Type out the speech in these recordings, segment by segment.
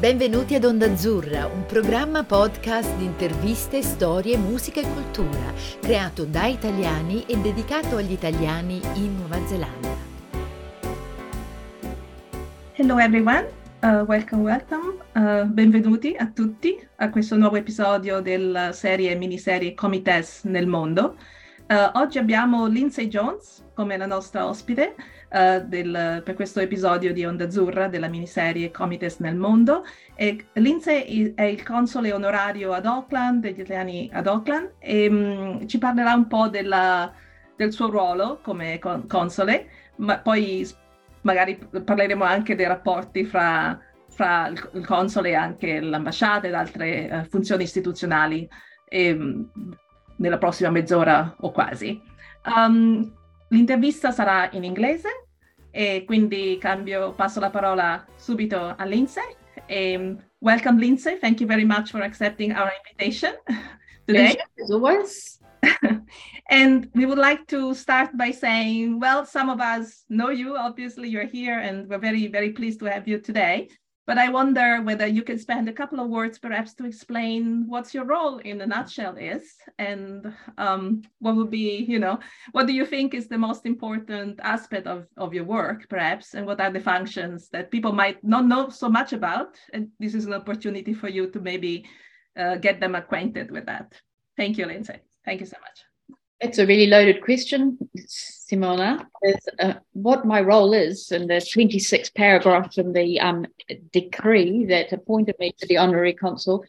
Benvenuti ad Onda Azzurra, un programma podcast di interviste, storie, musica e cultura, creato da italiani e dedicato agli italiani in Nuova Zelanda. Hello everyone, uh, welcome, welcome. Uh, benvenuti a tutti a questo nuovo episodio della serie miniserie Comites nel mondo. Uh, oggi abbiamo Lindsay Jones come la nostra ospite uh, del, per questo episodio di Onda Azzurra della miniserie Comites nel mondo. E Lindsay è il console onorario ad Auckland, degli italiani ad Auckland, e um, ci parlerà un po' della, del suo ruolo come con- console, ma poi magari parleremo anche dei rapporti fra, fra il, console e anche l'ambasciata ed altre uh, funzioni istituzionali. E, um, nella prossima mezz'ora o quasi. Um, l'intervista sarà in inglese e quindi cambio, passo la parola subito a Lindsey. Um, welcome Lindsey, thank you very much for accepting our invitation today. As always. and we would like to start by saying, well, some of us know you, obviously you're here and we're very, very pleased to have you today. But I wonder whether you can spend a couple of words perhaps to explain what's your role in a nutshell is and um, what would be, you know, what do you think is the most important aspect of, of your work perhaps and what are the functions that people might not know so much about? And this is an opportunity for you to maybe uh, get them acquainted with that. Thank you, Lindsey. Thank you so much. It's a really loaded question, Simona. Uh, what my role is in the 26th paragraph in the um, decree that appointed me to the honorary consul.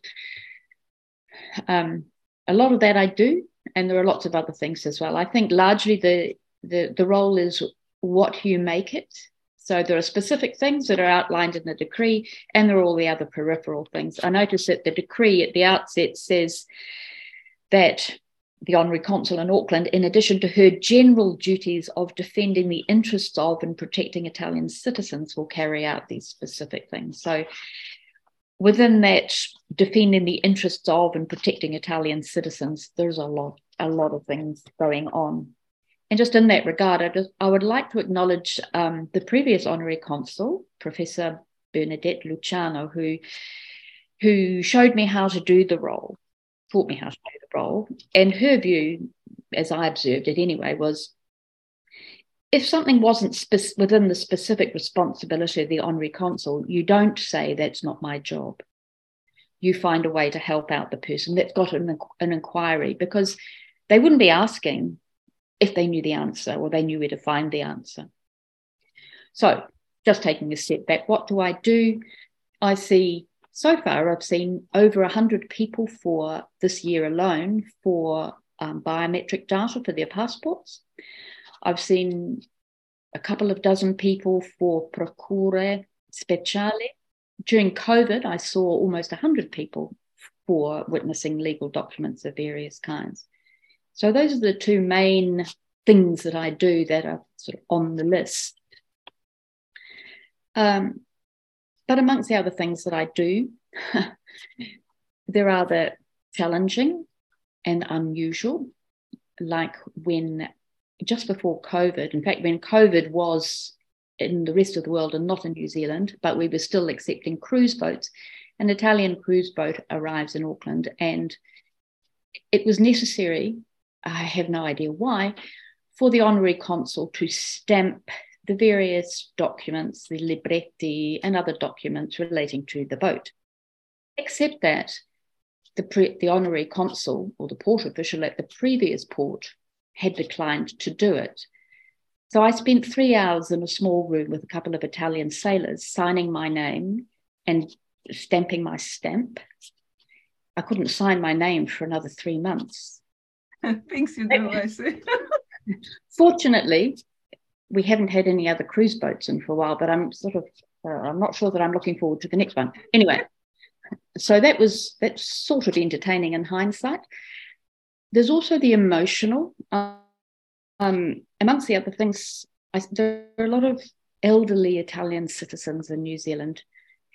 Um, a lot of that I do, and there are lots of other things as well. I think largely the the, the role is what you make it. So there are specific things that are outlined in the decree, and there are all the other peripheral things. I notice that the decree at the outset says that the Honorary Consul in Auckland, in addition to her general duties of defending the interests of and protecting Italian citizens, will carry out these specific things. So, within that, defending the interests of and protecting Italian citizens, there's a lot, a lot of things going on. And just in that regard, I, just, I would like to acknowledge um, the previous Honorary Consul, Professor Bernadette Luciano, who who showed me how to do the role taught me how to play the role. And her view, as I observed it anyway, was if something wasn't spe- within the specific responsibility of the honorary consul, you don't say that's not my job. You find a way to help out the person that's got an, an inquiry because they wouldn't be asking if they knew the answer or they knew where to find the answer. So, just taking a step back, what do I do? I see so far, I've seen over 100 people for this year alone for um, biometric data for their passports. I've seen a couple of dozen people for Procure Speciale. During COVID, I saw almost 100 people for witnessing legal documents of various kinds. So, those are the two main things that I do that are sort of on the list. Um, but amongst the other things that I do, there are the challenging and unusual, like when just before COVID, in fact, when COVID was in the rest of the world and not in New Zealand, but we were still accepting cruise boats, an Italian cruise boat arrives in Auckland and it was necessary, I have no idea why, for the honorary consul to stamp the various documents, the libretti, and other documents relating to the boat. Except that the, pre- the honorary consul or the port official at the previous port had declined to do it. So I spent three hours in a small room with a couple of Italian sailors signing my name and stamping my stamp. I couldn't sign my name for another three months. Thanks, you do, I see. Fortunately, we haven't had any other cruise boats in for a while, but I'm sort of uh, I'm not sure that I'm looking forward to the next one. Anyway, so that was that's sort of entertaining in hindsight. There's also the emotional. Um, amongst the other things, I, there are a lot of elderly Italian citizens in New Zealand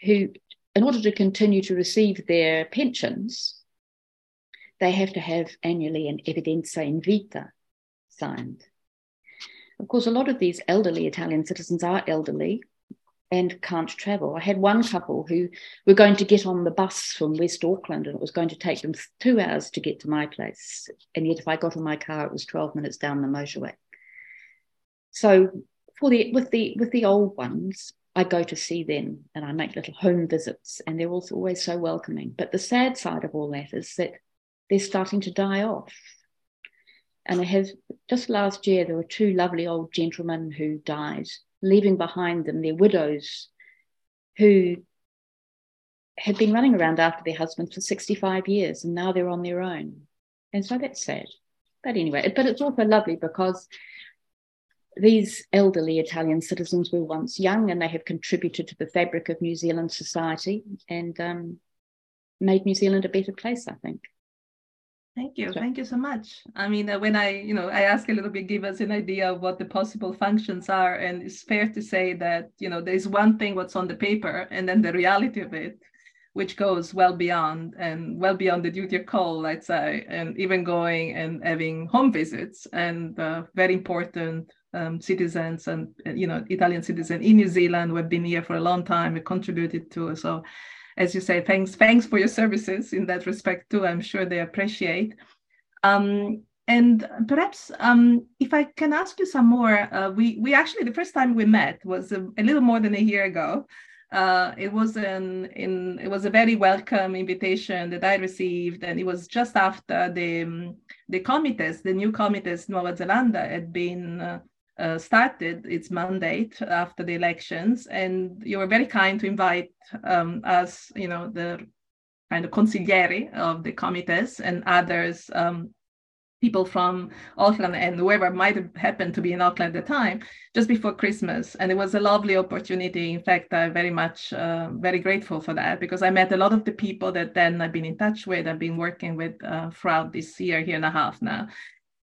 who, in order to continue to receive their pensions, they have to have annually an esistenza in vita signed. Of course, a lot of these elderly Italian citizens are elderly and can't travel. I had one couple who were going to get on the bus from West Auckland and it was going to take them two hours to get to my place. And yet, if I got in my car, it was 12 minutes down the motorway. So, for the with the with the old ones, I go to see them and I make little home visits, and they're also always so welcoming. But the sad side of all that is that they're starting to die off. And I have just last year, there were two lovely old gentlemen who died leaving behind them their widows who had been running around after their husbands for 65 years and now they're on their own. And so that's sad. But anyway, but it's also lovely because these elderly Italian citizens were once young and they have contributed to the fabric of New Zealand society and um, made New Zealand a better place, I think. Thank you. Thank you so much. I mean, uh, when I, you know, I ask a little bit, give us an idea of what the possible functions are. And it's fair to say that, you know, there's one thing what's on the paper and then the reality of it, which goes well beyond and well beyond the duty of call, let's say, and even going and having home visits and uh, very important um, citizens and, uh, you know, Italian citizens in New Zealand who have been here for a long time and contributed to. So as you say, thanks, thanks for your services in that respect too. I'm sure they appreciate. Um, and perhaps um, if I can ask you some more, uh, we we actually the first time we met was a, a little more than a year ago. Uh, it was an in it was a very welcome invitation that I received, and it was just after the the comites, the new comites Nuova Zelanda had been uh, uh, started its mandate after the elections, and you were very kind to invite um, us, you know, the kind of consiglieri of the comites and others, um, people from Auckland and whoever might have happened to be in Auckland at the time, just before Christmas. And it was a lovely opportunity. In fact, I'm very much, uh, very grateful for that because I met a lot of the people that then I've been in touch with, I've been working with uh, throughout this year, year and a half now.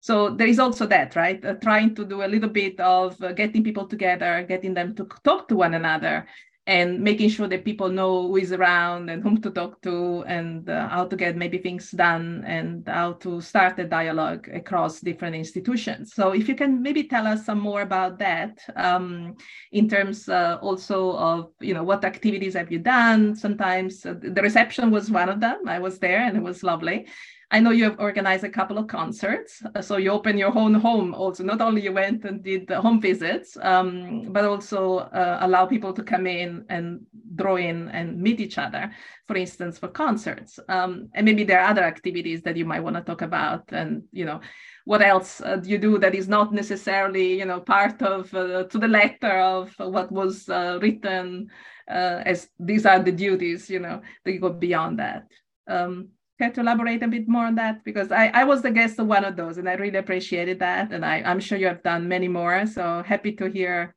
So there is also that, right? Uh, trying to do a little bit of uh, getting people together, getting them to talk to one another, and making sure that people know who is around and whom to talk to, and uh, how to get maybe things done, and how to start a dialogue across different institutions. So if you can maybe tell us some more about that, um, in terms uh, also of you know what activities have you done? Sometimes uh, the reception was one of them. I was there, and it was lovely I know you have organized a couple of concerts. Uh, so you open your own home also. Not only you went and did the home visits, um, but also uh, allow people to come in and draw in and meet each other, for instance, for concerts. Um, and maybe there are other activities that you might want to talk about. And, you know, what else uh, do you do that is not necessarily, you know, part of uh, to the letter of what was uh, written uh, as these are the duties, you know, that go beyond that. Um, care to elaborate a bit more on that? Because I, I was the guest of one of those and I really appreciated that. And I, I'm sure you have done many more. So happy to hear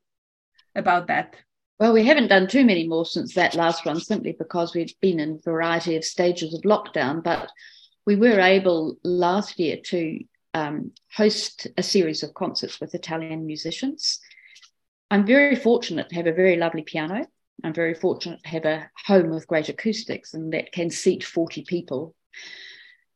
about that. Well, we haven't done too many more since that last one, simply because we've been in a variety of stages of lockdown. But we were able last year to um, host a series of concerts with Italian musicians. I'm very fortunate to have a very lovely piano. I'm very fortunate to have a home with great acoustics and that can seat 40 people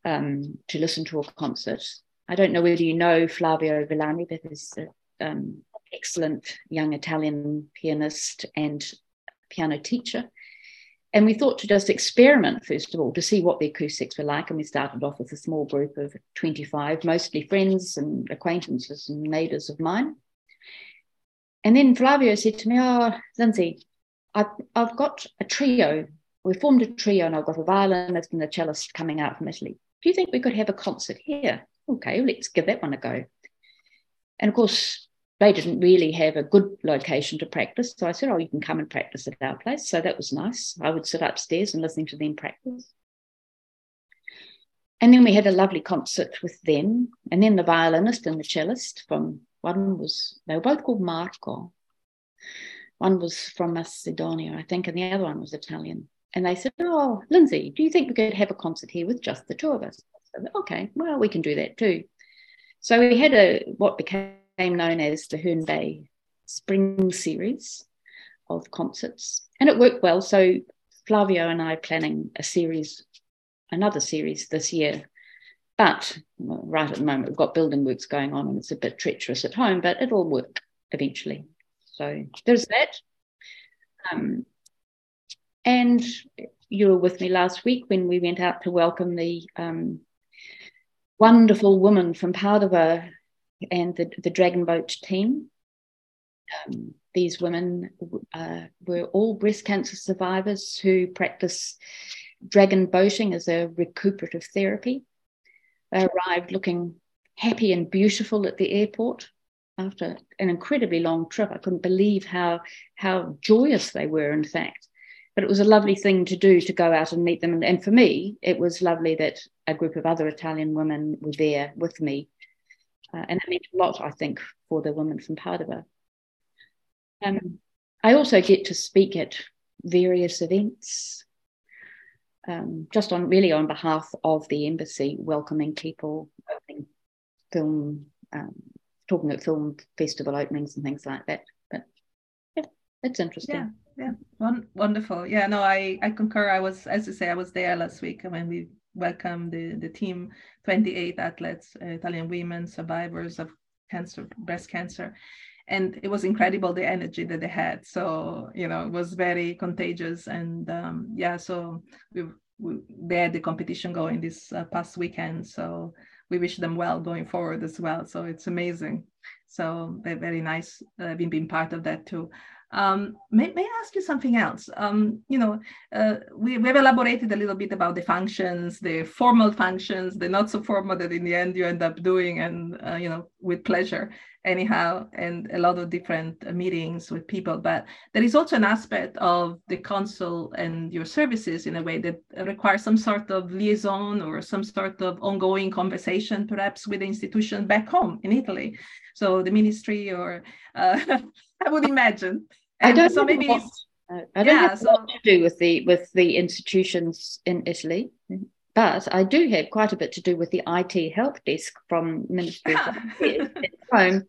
um, to listen to a concert. I don't know whether you know Flavio Villani, but he's an um, excellent young Italian pianist and piano teacher. And we thought to just experiment, first of all, to see what the acoustics were like. And we started off with a small group of 25, mostly friends and acquaintances and neighbours of mine. And then Flavio said to me, Oh, Lindsey, I've, I've got a trio we formed a trio and I've got a violinist and a cellist coming out from Italy. Do you think we could have a concert here? Okay, let's give that one a go. And of course, they didn't really have a good location to practice. So I said, Oh, you can come and practice at our place. So that was nice. I would sit upstairs and listen to them practice. And then we had a lovely concert with them. And then the violinist and the cellist from one was, they were both called Marco. One was from Macedonia, I think, and the other one was Italian. And they said, Oh, Lindsey, do you think we could have a concert here with just the two of us? Said, okay, well, we can do that too. So we had a what became known as the Herne Bay Spring Series of concerts, and it worked well. So Flavio and I are planning a series, another series this year. But right at the moment, we've got building works going on, and it's a bit treacherous at home, but it'll work eventually. So there's that. Um, and you were with me last week when we went out to welcome the um, wonderful woman from Padova and the, the Dragon Boat team. Um, these women uh, were all breast cancer survivors who practice dragon boating as a recuperative therapy. They arrived looking happy and beautiful at the airport after an incredibly long trip. I couldn't believe how how joyous they were, in fact. But it was a lovely thing to do to go out and meet them. And, for me, it was lovely that a group of other Italian women were there with me. Uh, and it meant a lot, I think, for the women from Padova. Um, I also get to speak at various events, um, just on really on behalf of the embassy, welcoming people, film, um, talking at film festival openings and things like that. But yeah, it's interesting. Yeah, yeah, Wonderful. Yeah, no, I I concur. I was, as you say, I was there last week when we welcomed the the team, 28 athletes, uh, Italian women survivors of cancer, breast cancer. And it was incredible the energy that they had. So you know, it was very contagious. And um, yeah, so we, we they had the competition going this uh, past weekend. So we wish them well going forward as well. So it's amazing. So they're very nice uh, being, being part of that too. Um, may, may I ask you something else? Um, you know, uh, we, we've elaborated a little bit about the functions, the formal functions, the not so formal that in the end you end up doing and, uh, you know, with pleasure anyhow, and a lot of different meetings with people. But there is also an aspect of the consul and your services in a way that requires some sort of liaison or some sort of ongoing conversation, perhaps with the institution back home in Italy. So the ministry or uh, I would imagine. And I don't so maybe what, I don't yeah, have so, lot to do with the with the institutions in Italy, but I do have quite a bit to do with the IT help desk from Ministry of Home,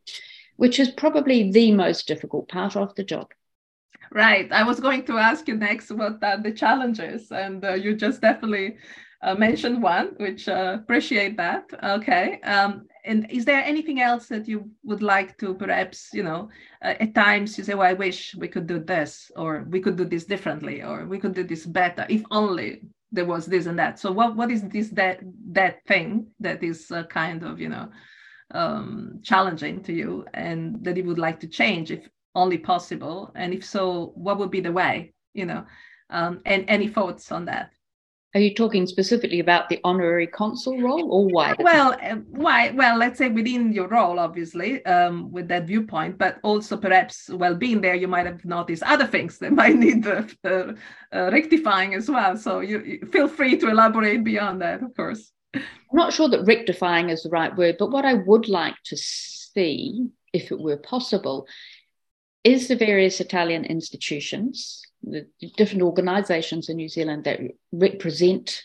which is probably the most difficult part of the job. Right. I was going to ask you next what are the challenges, and uh, you just definitely uh, mentioned one, which uh, appreciate that. Okay. Um, and is there anything else that you would like to perhaps you know uh, at times you say well i wish we could do this or we could do this differently or we could do this better if only there was this and that. So what what is this that that thing that is uh, kind of you know um, challenging to you and that you would like to change if only possible? And if so what would be the way you know? Um, and any thoughts on that are you talking specifically about the honorary consul role or why? Well, uh, why? Well, let's say within your role, obviously, um, with that viewpoint, but also perhaps, well, being there, you might have noticed other things that might need uh, uh, rectifying as well. So you, you, feel free to elaborate beyond that, of course. I'm not sure that rectifying is the right word, but what I would like to see, if it were possible, is the various Italian institutions the different organizations in New Zealand that represent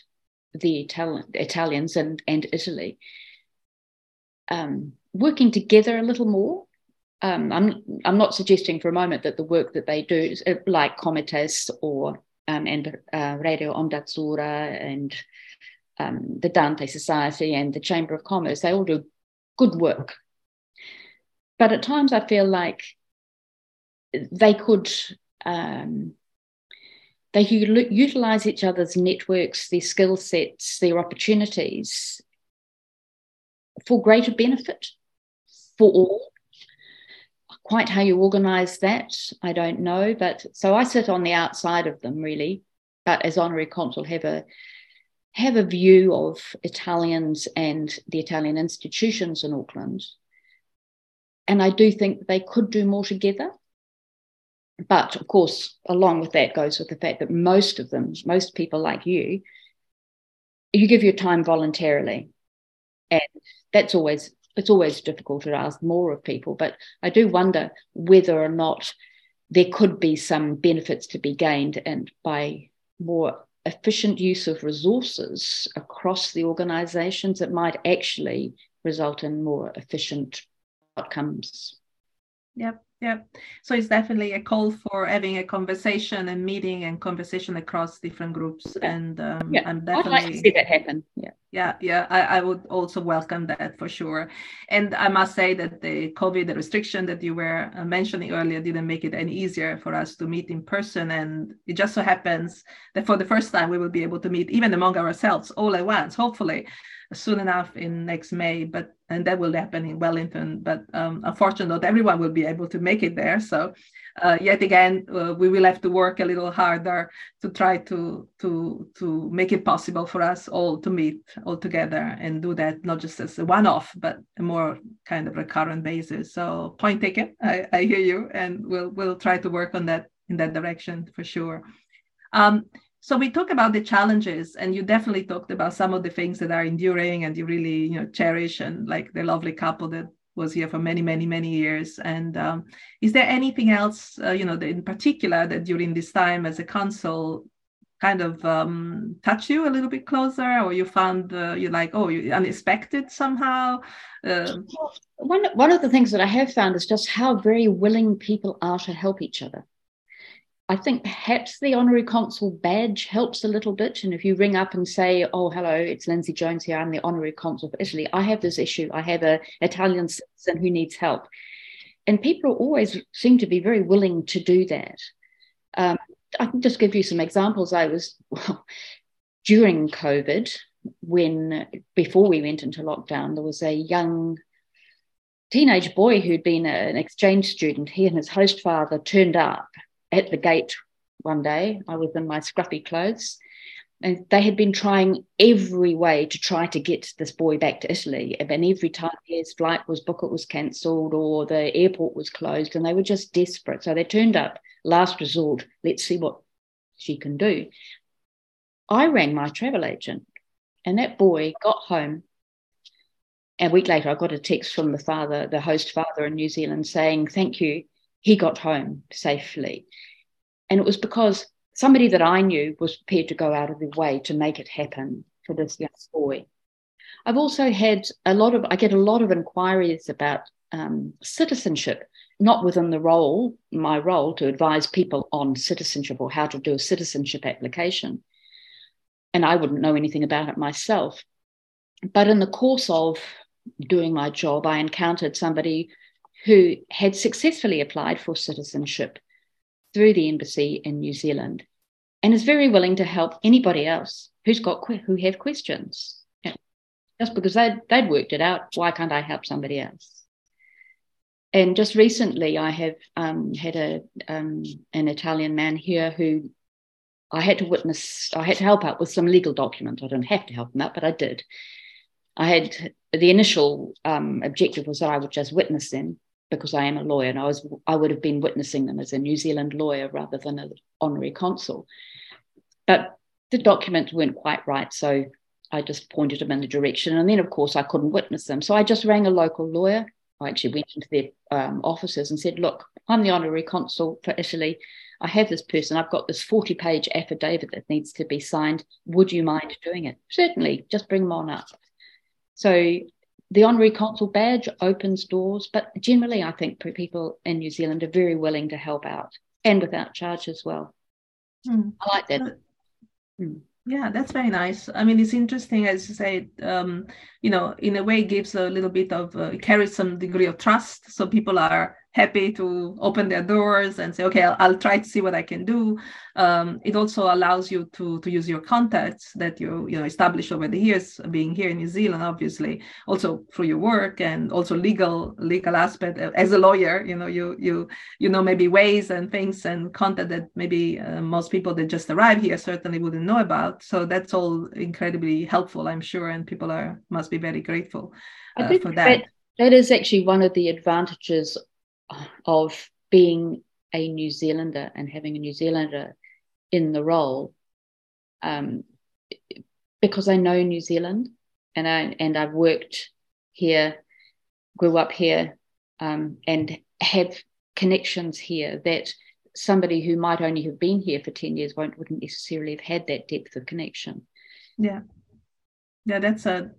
the Italian, Italians and, and Italy um, working together a little more. Um, I'm, I'm not suggesting for a moment that the work that they do, uh, like Comites or um, and uh, Radio Onda Azzurra and um, the Dante Society and the Chamber of Commerce, they all do good work. But at times I feel like they could um, they utilize each other's networks, their skill sets, their opportunities for greater benefit for all. Quite how you organize that, I don't know. But so I sit on the outside of them really, but as honorary consul have a have a view of Italians and the Italian institutions in Auckland. And I do think they could do more together. But of course, along with that goes with the fact that most of them, most people like you, you give your time voluntarily. And that's always it's always difficult to ask more of people, but I do wonder whether or not there could be some benefits to be gained and by more efficient use of resources across the organizations that might actually result in more efficient outcomes. Yep yeah so it's definitely a call for having a conversation and meeting and conversation across different groups and um, yeah. i'm definitely I'd like to see that happen. Yeah. Yeah. Yeah. I, I would also welcome that for sure. And i must say that the covid the restriction that you were uh, mentioning earlier didn't make it any easier for us to meet in person. And it just so happens that for the first time we will be able to meet even among ourselves all at once hopefully soon enough in next May, but and that will happen in Wellington. But um, unfortunately, not everyone will be able to make it there. So uh, yet again, uh, we will have to work a little harder to try to to to make it possible for us all to meet all together and do that not just as a one-off, but a more kind of recurrent basis. So point taken. I, I hear you, and we'll we'll try to work on that in that direction for sure. Um, so we talk about the challenges and you definitely talked about some of the things that are enduring and you really you know cherish and like the lovely couple that was here for many many many years. And um, is there anything else uh, you know in particular that during this time as a consul kind of um, touch you a little bit closer or you found uh, you like oh you unexpected somehow? Uh, one, one of the things that i have found is just how very willing people are to help each other I think perhaps the honorary consul badge helps a little bit. And if you ring up and say, "Oh, hello, it's Lindsey Jones here. I'm the honorary consul for Italy. I have this issue. I have an Italian citizen who needs help," and people always seem to be very willing to do that. Um, I can just give you some examples. I was well, during COVID when before we went into lockdown, there was a young teenage boy who'd been an exchange student. He and his host father turned up at the gate one day. I was in my scruffy clothes. And they had been trying every way to try to get this boy back to Italy. And every time his flight was booked, it was cancelled or the airport was closed. And they were just desperate. So they turned up, last resort, let's see what she can do. I rang my travel agent, and that boy got home. A week later, I got a text from the father, the host father in New Zealand, saying, Thank you he got home safely. And it was because somebody that I knew was prepared to go out of their way to make it happen for this young boy. I've also had a lot of, I get a lot of inquiries about um, citizenship, not within the role, my role to advise people on citizenship or how to do a citizenship application. And I wouldn't know anything about it myself. But in the course of doing my job, I encountered somebody who had successfully applied for citizenship through the embassy in New Zealand and is very willing to help anybody else who's got who have questions. Just because they'd, they'd worked it out, why can't I help somebody else? And just recently, I have um, had a um, an Italian man here who I had to witness. I had to help out with some legal documents. I didn't have to help him out, but I did. I had the initial um, objective was that I would just witness them, because I am a lawyer and I was I would have been witnessing them as a New Zealand lawyer rather than an honorary consul. But the documents weren't quite right, so I just pointed them in the direction. And then, of course, I couldn't witness them, so I just rang a local lawyer. I actually went into their um, offices and said, "Look, I'm the honorary consul for Italy. I have this person. I've got this 40-page affidavit that needs to be signed. Would you mind doing it?" Certainly, just bring them on up. So the honorary consul badge opens doors, but generally, I think people in New Zealand are very willing to help out and without charge as well. Mm. I like that. Mm. Yeah, that's very nice. I mean, it's interesting, as you say, um, you know, in a way, gives a little bit of, uh, carries some degree of trust. So people are happy to open their doors and say, okay, I'll, I'll try to see what I can do. Um, it also allows you to, to use your contacts that you you know establish over the years, being here in New Zealand, obviously, also through your work and also legal legal aspect. As a lawyer, you know, you you you know maybe ways and things and content that maybe uh, most people that just arrive here certainly wouldn't know about. So that's all incredibly helpful, I'm sure, and people are must be very grateful uh, for that. that that is actually one of the advantages of being a New Zealander and having a New Zealander in the role, um, because I know New Zealand and I and I've worked here, grew up here, um, and have connections here that somebody who might only have been here for 10 years won't wouldn't necessarily have had that depth of connection. Yeah. Yeah that's a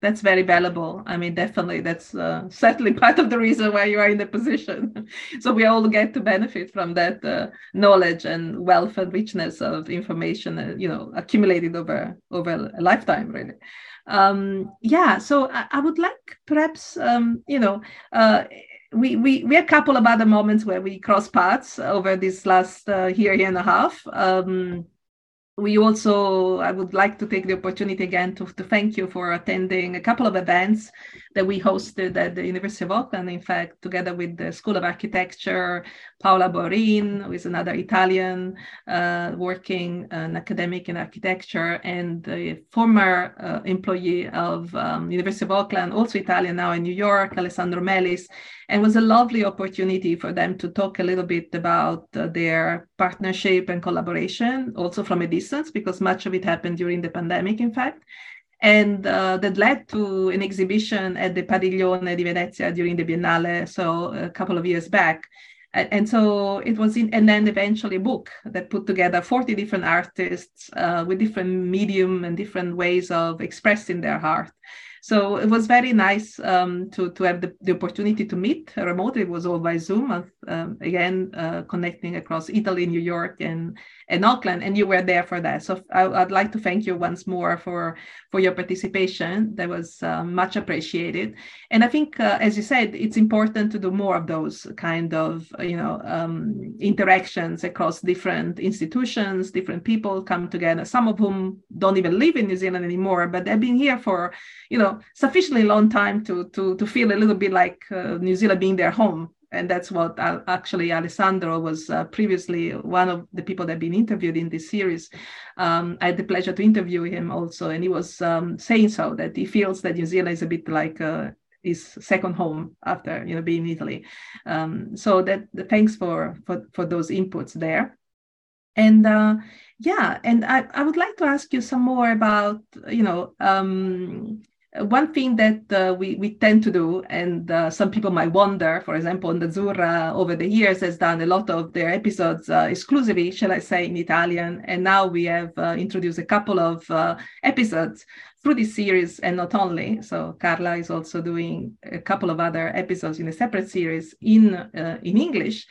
that's very valuable. I mean, definitely, that's uh, certainly part of the reason why you are in the position. so we all get to benefit from that uh, knowledge and wealth and richness of information, uh, you know, accumulated over over a lifetime, really. Um, yeah. So I, I, would like perhaps, um, you know. Uh, we, we, we had a couple of other moments where we cross paths over this last uh, year, year and a half. Um, we also, I would like to take the opportunity again to, to thank you for attending a couple of events that we hosted at the University of Auckland, in fact, together with the School of Architecture, Paola Boarin, who is another Italian uh, working an academic in architecture, and a former uh, employee of um, University of Auckland, also Italian now in New York, Alessandro Melis. And was a lovely opportunity for them to talk a little bit about uh, their partnership and collaboration, also from a distance, because much of it happened during the pandemic, in fact and uh, that led to an exhibition at the Padiglione di Venezia during the Biennale, so a couple of years back. And so it was in, and then eventually a book that put together 40 different artists uh, with different medium and different ways of expressing their art. So it was very nice um, to, to have the, the opportunity to meet remotely. It was all by Zoom, um, again, uh, connecting across Italy, New York, and, and Auckland. And you were there for that. So I, would like to thank you once more for, for your participation. That was uh, much appreciated. And I think, uh, as you said, it's important to do more of those kind of, you know, um, interactions across different institutions, different people come together, some of whom don't even live in New Zealand anymore, but they've been here for, you know, sufficiently long time to to to feel a little bit like uh, New Zealand being their home. And that's what uh, actually Alessandro was uh, previously one of the people that have been interviewed in this series. Um, I had the pleasure to interview him also, and he was um, saying so that he feels that New Zealand is a bit like uh, his second home after you know being in Italy. Um, so that thanks for for for those inputs there. And uh, yeah, and I, I would like to ask you some more about you know um, one thing that uh, we, we tend to do, and uh, some people might wonder, for example, Azzurra over the years has done a lot of their episodes uh, exclusively, shall I say, in Italian. And now we have uh, introduced a couple of uh, episodes through this series, and not only. So Carla is also doing a couple of other episodes in a separate series in, uh, in English.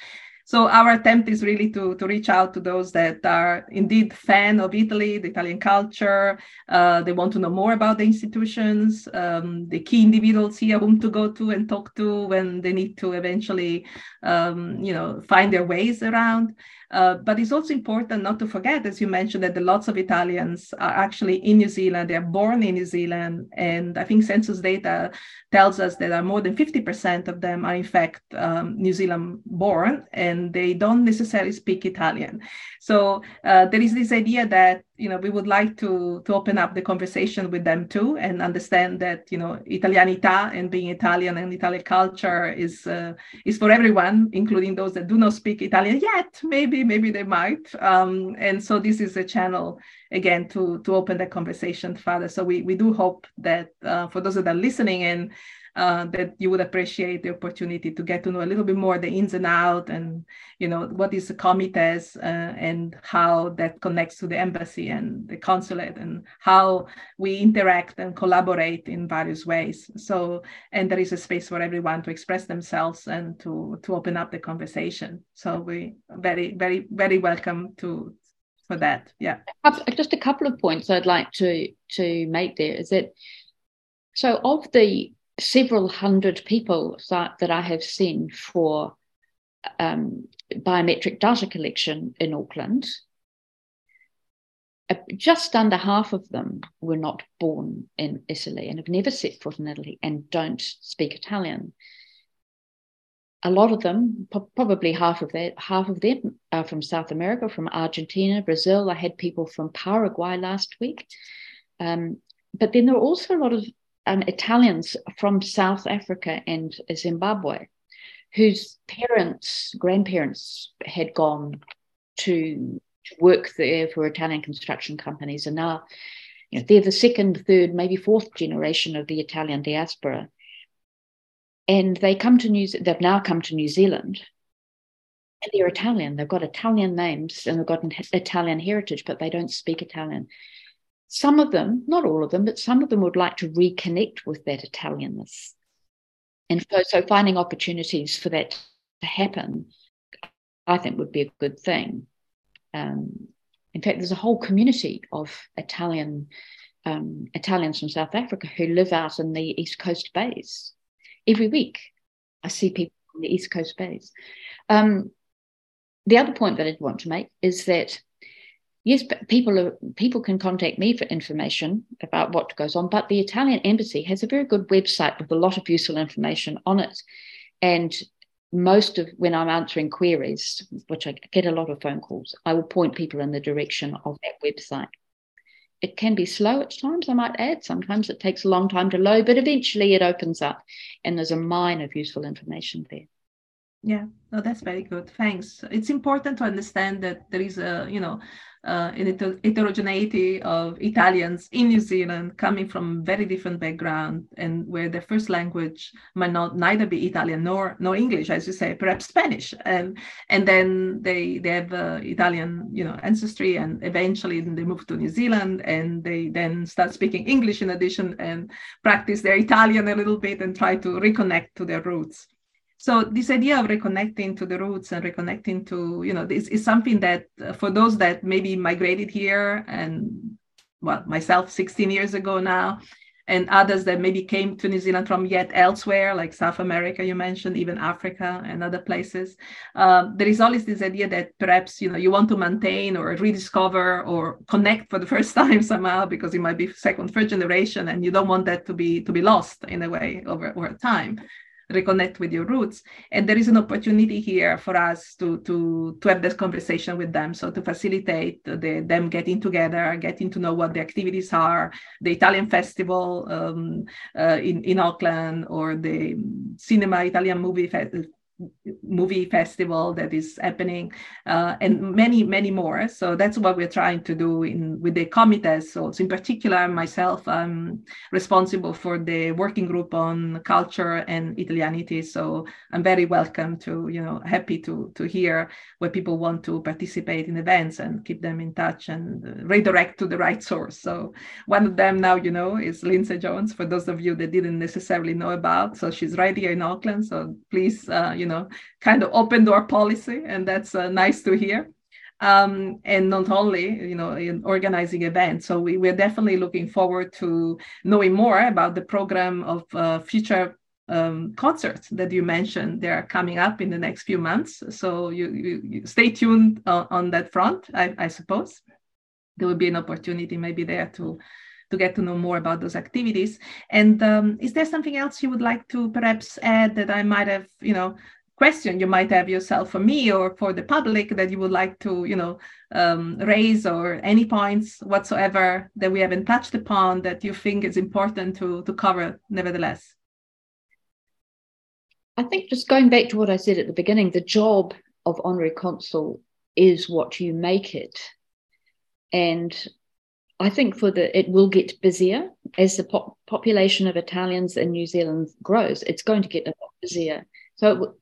So our attempt is really to, to reach out to those that are indeed fan of Italy, the Italian culture. Uh, they want to know more about the institutions, um, the key individuals here whom to go to and talk to when they need to eventually, um, you know, find their ways around. Uh, but it's also important not to forget, as you mentioned, that the lots of Italians are actually in New Zealand. They're born in New Zealand. And I think census data tells us that more than 50% of them are, in fact, um, New Zealand born and they don't necessarily speak Italian. So uh, there is this idea that you know we would like to to open up the conversation with them too and understand that you know italianità and being italian and italian culture is uh, is for everyone including those that do not speak italian yet. Maybe maybe they might. Um, and so this is a channel again to to open the conversation further. So we we do hope that uh, for those that are listening and uh, that you would appreciate the opportunity to get to know a little bit more the ins and out and you know what is the comites uh, and how that connects to the embassy and the consulate and how we interact and collaborate in various ways. So and there is a space for everyone to express themselves and to to open up the conversation. So we very very very welcome to for that. Yeah. Just a couple of points i'd like to to make there is that so of the several hundred people that, that I have seen for um, biometric data collection in Auckland. Uh, just under half of them were not born in Italy and have never set foot in Italy and don't speak Italian. A lot of them, probably half of that, half of them are from South America, from Argentina, Brazil. I had people from Paraguay last week. Um, but then there are also a lot of um, Italians from South Africa and Zimbabwe, whose parents, grandparents had gone to, to work there for Italian construction companies, and now you know, they're the second, third, maybe fourth generation of the Italian diaspora. And they come to New they've now come to New Zealand and they're Italian. They've got Italian names and they've got an Italian heritage, but they don't speak Italian. Some of them, not all of them, but some of them would like to reconnect with that Italianness. And so, so finding opportunities for that to happen, I think would be a good thing. Um, in fact, there's a whole community of Italian um, Italians from South Africa who live out in the East Coast bays. Every week, I see people on the East Coast bays. Um, the other point that I'd want to make is that yes, people are, people can contact me for information about what goes on, but the Italian embassy has a very good website with a lot of useful information on it, and most of when I'm answering queries, which I get a lot of phone calls, I will point people in the direction of that website. It can be slow at times, I might add. Sometimes it takes a long time to load, but eventually it opens up and there's a mine of useful information there. Yeah, no, that's very good. Thanks. It's important to understand that there is a, you know, uh, an heterogeneity of Italians in New Zealand coming from very different background and where their first language might not neither be Italian nor nor English, as you say, perhaps Spanish, and and then they they have uh, Italian you know ancestry, and eventually they move to New Zealand and they then start speaking English in addition and practice their Italian a little bit and try to reconnect to their roots so this idea of reconnecting to the roots and reconnecting to you know this is something that uh, for those that maybe migrated here and well myself 16 years ago now and others that maybe came to New Zealand from yet elsewhere, like South America, you mentioned, even Africa and other places. Um, there is always this idea that perhaps you know you want to maintain or rediscover or connect for the first time somehow because it might be second, third generation, and you don't want that to be to be lost in a way over over time reconnect with your roots. And there is an opportunity here for us to to to have this conversation with them. So to facilitate the, them getting together getting to know what the activities are the italian festival um, uh, in in auckland or the cinema italian movie Fe- movie festival that is happening uh, and many many more. So that's what we're trying to do in with the comites so in particular myself i'm responsible for the working group on culture and italianity. So i'm very welcome to you know happy to to hear where people want to participate in events and keep them in touch and redirect to the right source. So one of them now you know is lindsey jones for those of you that didn't necessarily know about. So she's right here in auckland. So please uh, you know kind of open door policy, and that's uh, nice to hear. Um, and not only you know in organizing events. So we, we're definitely looking forward to knowing more about the program of uh, future um, concerts that you mentioned. They are coming up in the next few months. So you, you, you stay tuned on, on that front I, I, suppose. There will be an opportunity maybe there to to get to know more about those activities. And um, is there something else you would like to perhaps add that i might have you know question you might have yourself for me or for the public that you would like to you know um, raise or any points whatsoever that we haven't touched upon that you think is important to to cover nevertheless i think just going back to what i said at the beginning the job of honorary consul is what you make it and I think for the it will get busier as the pop, population of Italians in New Zealand grows. It's going to get a lot busier. So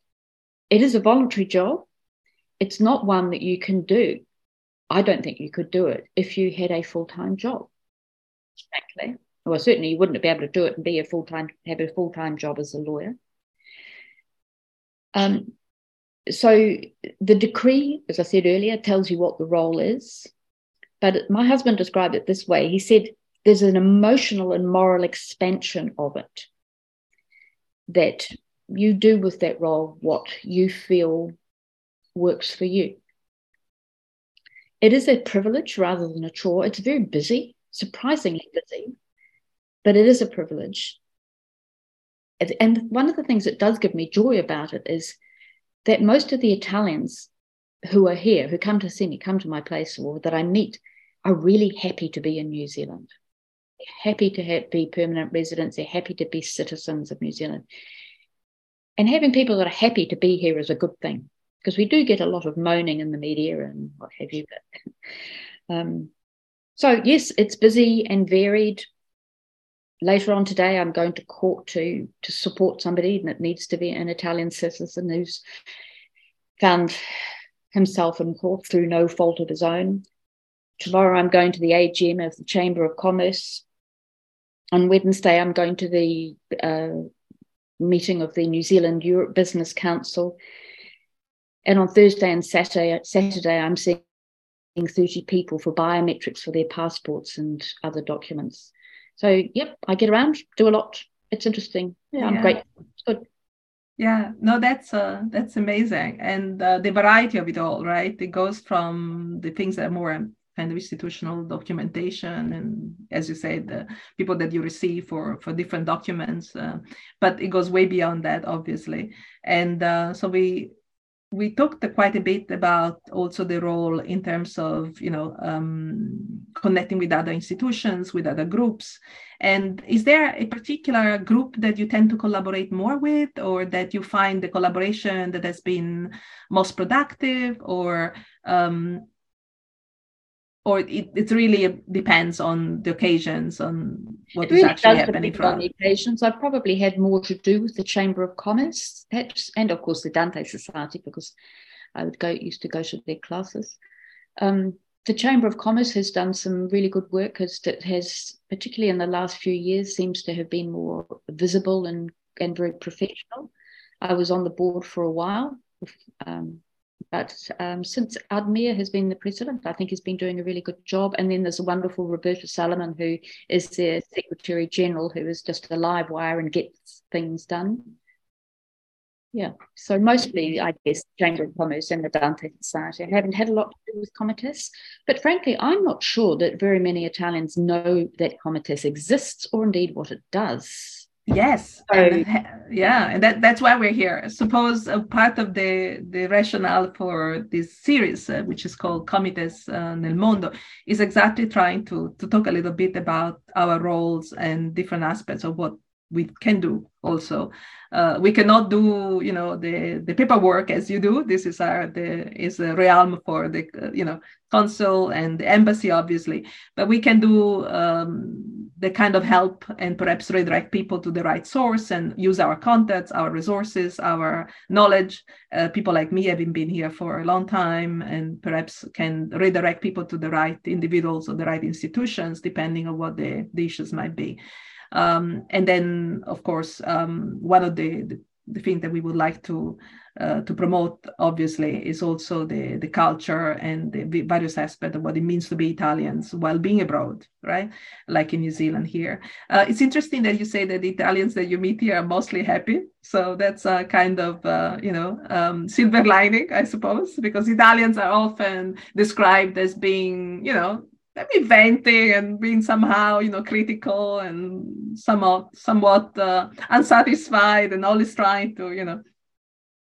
it is a voluntary job. It's not one that you can do. I don't think you could do it if you had a full time job, frankly. Well, certainly you wouldn't be able to do it and be a full time, have a full time job as a lawyer. Um, so the decree, as I said earlier, tells you what the role is. But my husband described it this way he said, there's an emotional and moral expansion of it that you do with that role what you feel works for you. It is a privilege rather than a chore. It's very busy, surprisingly busy, but it is a privilege. And one of the things that does give me joy about it is that most of the Italians who are here, who come to see me, come to my place, or that I meet, are really happy to be in New Zealand. They're happy to have, be permanent residents. They're happy to be citizens of New Zealand and having people that are happy to be here is a good thing because we do get a lot of moaning in the media and what have you. But, um, so yes, it's busy and varied. Later on today, I'm going to court to to support somebody that needs to be an Italian citizen who's found himself in court through no fault of his own. tomorrow I'm going to the AGM of the Chamber of Commerce. On Wednesday, I'm going to the uh, meeting of the New Zealand Europe Business Council. And on Thursday and Saturday, Saturday, I'm seeing 30 people for biometrics for their passports and other documents. So, yep, I get around, do a lot. It's interesting. Yeah, yeah. I'm great. It's good. Yeah, no, that's uh, that's amazing, and uh, the variety of it all, right? It goes from the things that are more kind of institutional documentation, and as you said, the people that you receive for for different documents, uh, but it goes way beyond that, obviously. And uh, so we we talked quite a bit about also the role in terms of you know um, connecting with other institutions with other groups and is there a particular group that you tend to collaborate more with or that you find the collaboration that has been most productive or um, or it, it really depends on the occasions on what really is actually happening on the occasions i've probably had more to do with the chamber of commerce perhaps, and of course the dante society because i would go used to go to their classes. Um, the chamber of commerce has done some really good work as that has particularly in the last few years seems to have been more visible and and very professional. I was on the board for a while um, but um, since Admir has been the president, I think he's been doing a really good job. And then there's a wonderful Roberta Salomon, who is their Secretary General, who is just a live wire and gets things done. Yeah, so mostly, I guess, Chamber of Commerce and the Dante Society. I haven't had a lot to do with Comites, but frankly, I'm not sure that very many Italians know that Comites exists or indeed what it does. Yes, and, yeah, and that, that's why we're here. Suppose a part of the, the rationale for this series, uh, which is called Comites uh, nel Mondo, is exactly trying to, to talk a little bit about our roles and different aspects of what we can do also. Uh, we cannot do you know the the paperwork as you do. This is our the is a realm for the uh, you know consul and the embassy obviously. But we can do um, the kind of help and perhaps redirect people to the right source and use our contacts our resources our knowledge. Uh, people like me having been here for a long time and perhaps can redirect people to the right individuals or the right institutions depending on what the, the issues might be. Um, and then, of course, um, one of the, the, the things that we would like to uh, to promote, obviously, is also the the culture and the various aspects of what it means to be Italians while being abroad, right? Like in New Zealand here. Uh, it's interesting that you say that the Italians that you meet here are mostly happy. So that's a kind of uh, you know um, silver lining, I suppose, because Italians are often described as being you know maybe venting and being somehow you know critical and somewhat somewhat uh, unsatisfied and always trying to you know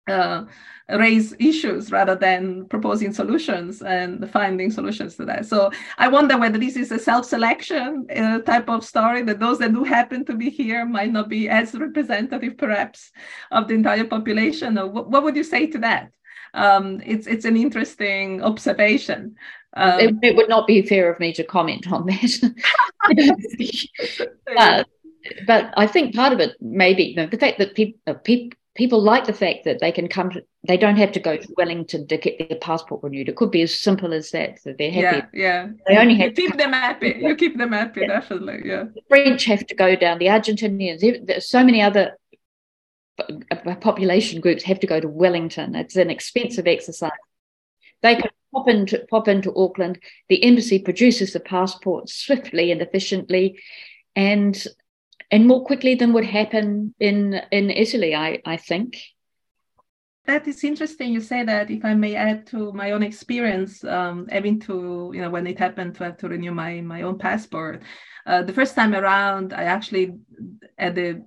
uh, raise issues rather than proposing solutions and finding solutions to that. So I wonder whether this is a self-selection uh, type of story that those that do happen to be here might not be as representative, perhaps, of the entire population. Or what, what would you say to that? Um, it's it's an interesting observation. Um, it, it, would not be fair of me to comment on that. but, but I think part of it may be you know, the fact that people, uh, people people like the fact that they can come to, they don't have to go to Wellington to get their passport renewed. It could be as simple as that. So they're happy. Yeah, yeah. They only have you keep them happy. You keep them happy, yeah. definitely. Yeah. The French have to go down. The Argentinians. There's so many other uh, population groups have to go to Wellington. It's an expensive exercise. They can pop into pop into Auckland. The embassy produces the passport swiftly and efficiently, and and more quickly than would happen in in Italy. I I think. That is interesting. You say that. If I may add to my own experience, um, having to you know when it happened to have to renew my my own passport. Uh, the first time around, I actually had the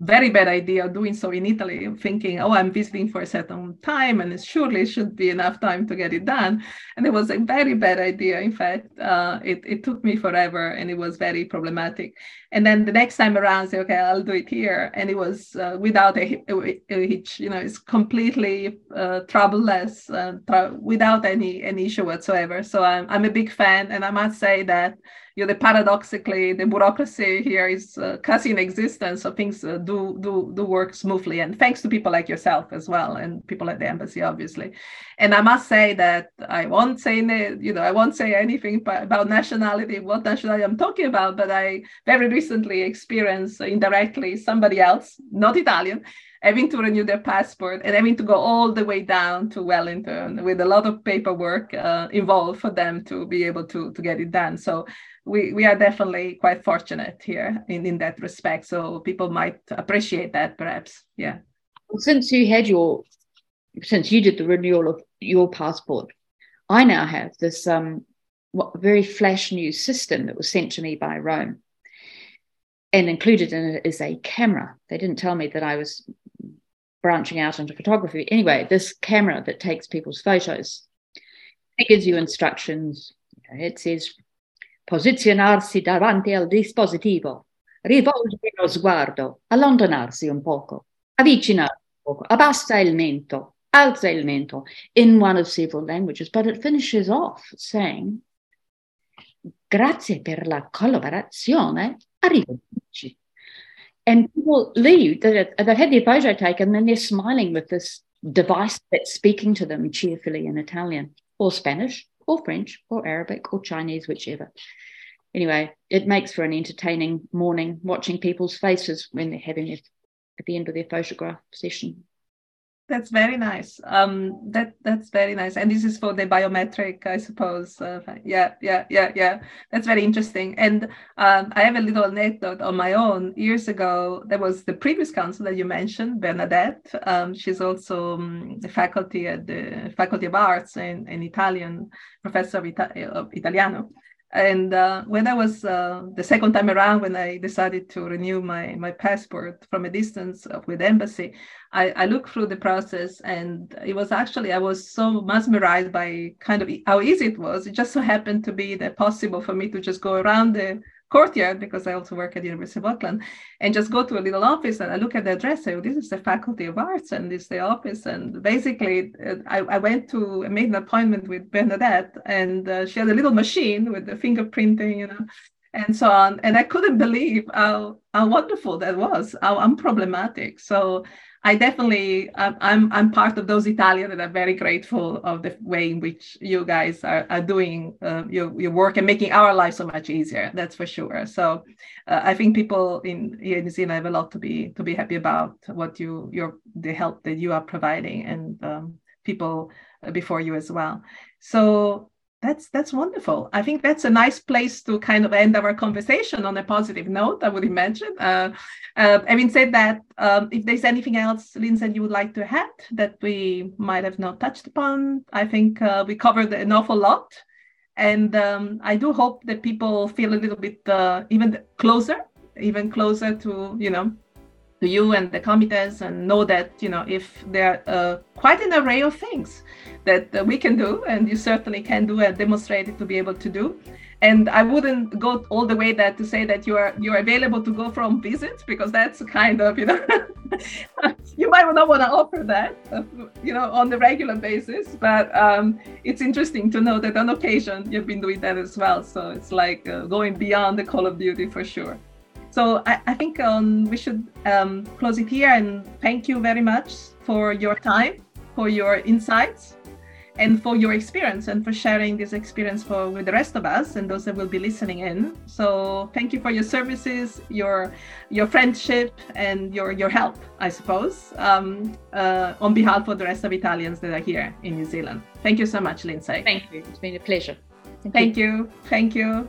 very bad idea doing so in Italy, thinking, oh, I'm visiting for a certain time and it surely should be enough time to get it done. And it was a very bad idea. In fact, uh, it, it took me forever and it was very problematic. And then the next time around, say, okay, I'll do it here. And it was uh, without a, a, hitch, you know, it's completely uh, troubleless, uh, without any, any issue whatsoever. So I'm, I'm a big fan. And I must say that you know, the paradoxically, the bureaucracy here is uh, in existence, so things uh, do do do work smoothly, and thanks to people like yourself as well, and people at the embassy, obviously. And I must say that I won't say, you know, I won't say anything about nationality, what nationality I'm talking about, but I very recently experienced indirectly somebody else, not Italian, having to renew their passport and having to go all the way down to Wellington with a lot of paperwork uh, involved for them to be able to, to get it done. So we, we are definitely quite fortunate here in, in that respect. So people might appreciate that perhaps. Yeah. Since you had your, since you did the renewal of your passport, I now have this um, very flash new system that was sent to me by Rome. And included in it is a camera. They didn't tell me that I was branching out into photography. Anyway, this camera that takes people's photos, it gives you instructions. It says posizionarsi davanti al dispositivo, rivolgere lo sguardo, allontanarsi un poco, avvicinarsi un poco, abbassa il mento, alza il mento, in one of several languages. But it finishes off saying, grazie per la collaborazione, arrivederci. And people leave they've had their photo taken, and they're smiling with this device that's speaking to them cheerfully in Italian or Spanish or French or Arabic or Chinese, whichever. Anyway, it makes for an entertaining morning watching people's faces when they're having it at the end of their photograph session. That's very nice. Um, that that's very nice. And this is for the biometric, I suppose. Uh, yeah, yeah, yeah, yeah. That's very interesting. And um, I have a little anecdote on my own. Years ago, there was the previous council that you mentioned, Bernadette. Um, she's also um, the faculty at the Faculty of Arts and an Italian professor of, Ita- of Italiano. And uh, when I was uh, the second time around, when I decided to renew my, my passport from a distance with embassy, I, I looked through the process and it was actually, I was so mesmerized by kind of how easy it was. It just so happened to be that possible for me to just go around the courtyard because I also work at the University of Auckland and just go to a little office and I look at the address. Say, oh, this is the Faculty of Arts and this is the office. And basically, uh, I, I went to I made an appointment with Bernadette and uh, she had a little machine with the fingerprinting, you know, and so on. And I couldn't believe how how wonderful that was, how unproblematic. So I definitely I'm I'm part of those Italians that are very grateful of the way in which you guys are, are doing uh, your your work and making our life so much easier. That's for sure. So uh, I think people in here in New Zealand have a lot to be to be happy about what you your the help that you are providing and um, people before you as well. So that's that's wonderful. I think that's a nice place to kind of end our conversation on a positive note. I would imagine. Uh, uh, having said that, um, if there's anything else, Lindsey, you would like to add that we might have not touched upon, I think uh, we covered an awful lot, and um, I do hope that people feel a little bit uh, even closer, even closer to you know to you and the comites and know that you know if there are uh, quite an array of things that uh, we can do and you certainly can do and demonstrate it to be able to do. And i wouldn't go all the way that to say that you are you're available to go from visits because that's kind of you know you might not want to offer that uh, you know on the regular basis. But um, it's interesting to know that on occasion you've been doing that as well. So it's like uh, going beyond the call of duty for sure so I, I think um, we should um, close it here and thank you very much for your time, for your insights, and for your experience and for sharing this experience for with the rest of us and those that will be listening in. So thank you for your services, your your friendship, and your your help, I suppose, um, uh, on behalf of the rest of Italians that are here in New Zealand. Thank you so much, Lindsey. Thank you. It's been a pleasure. Thank, thank you. you. Thank you.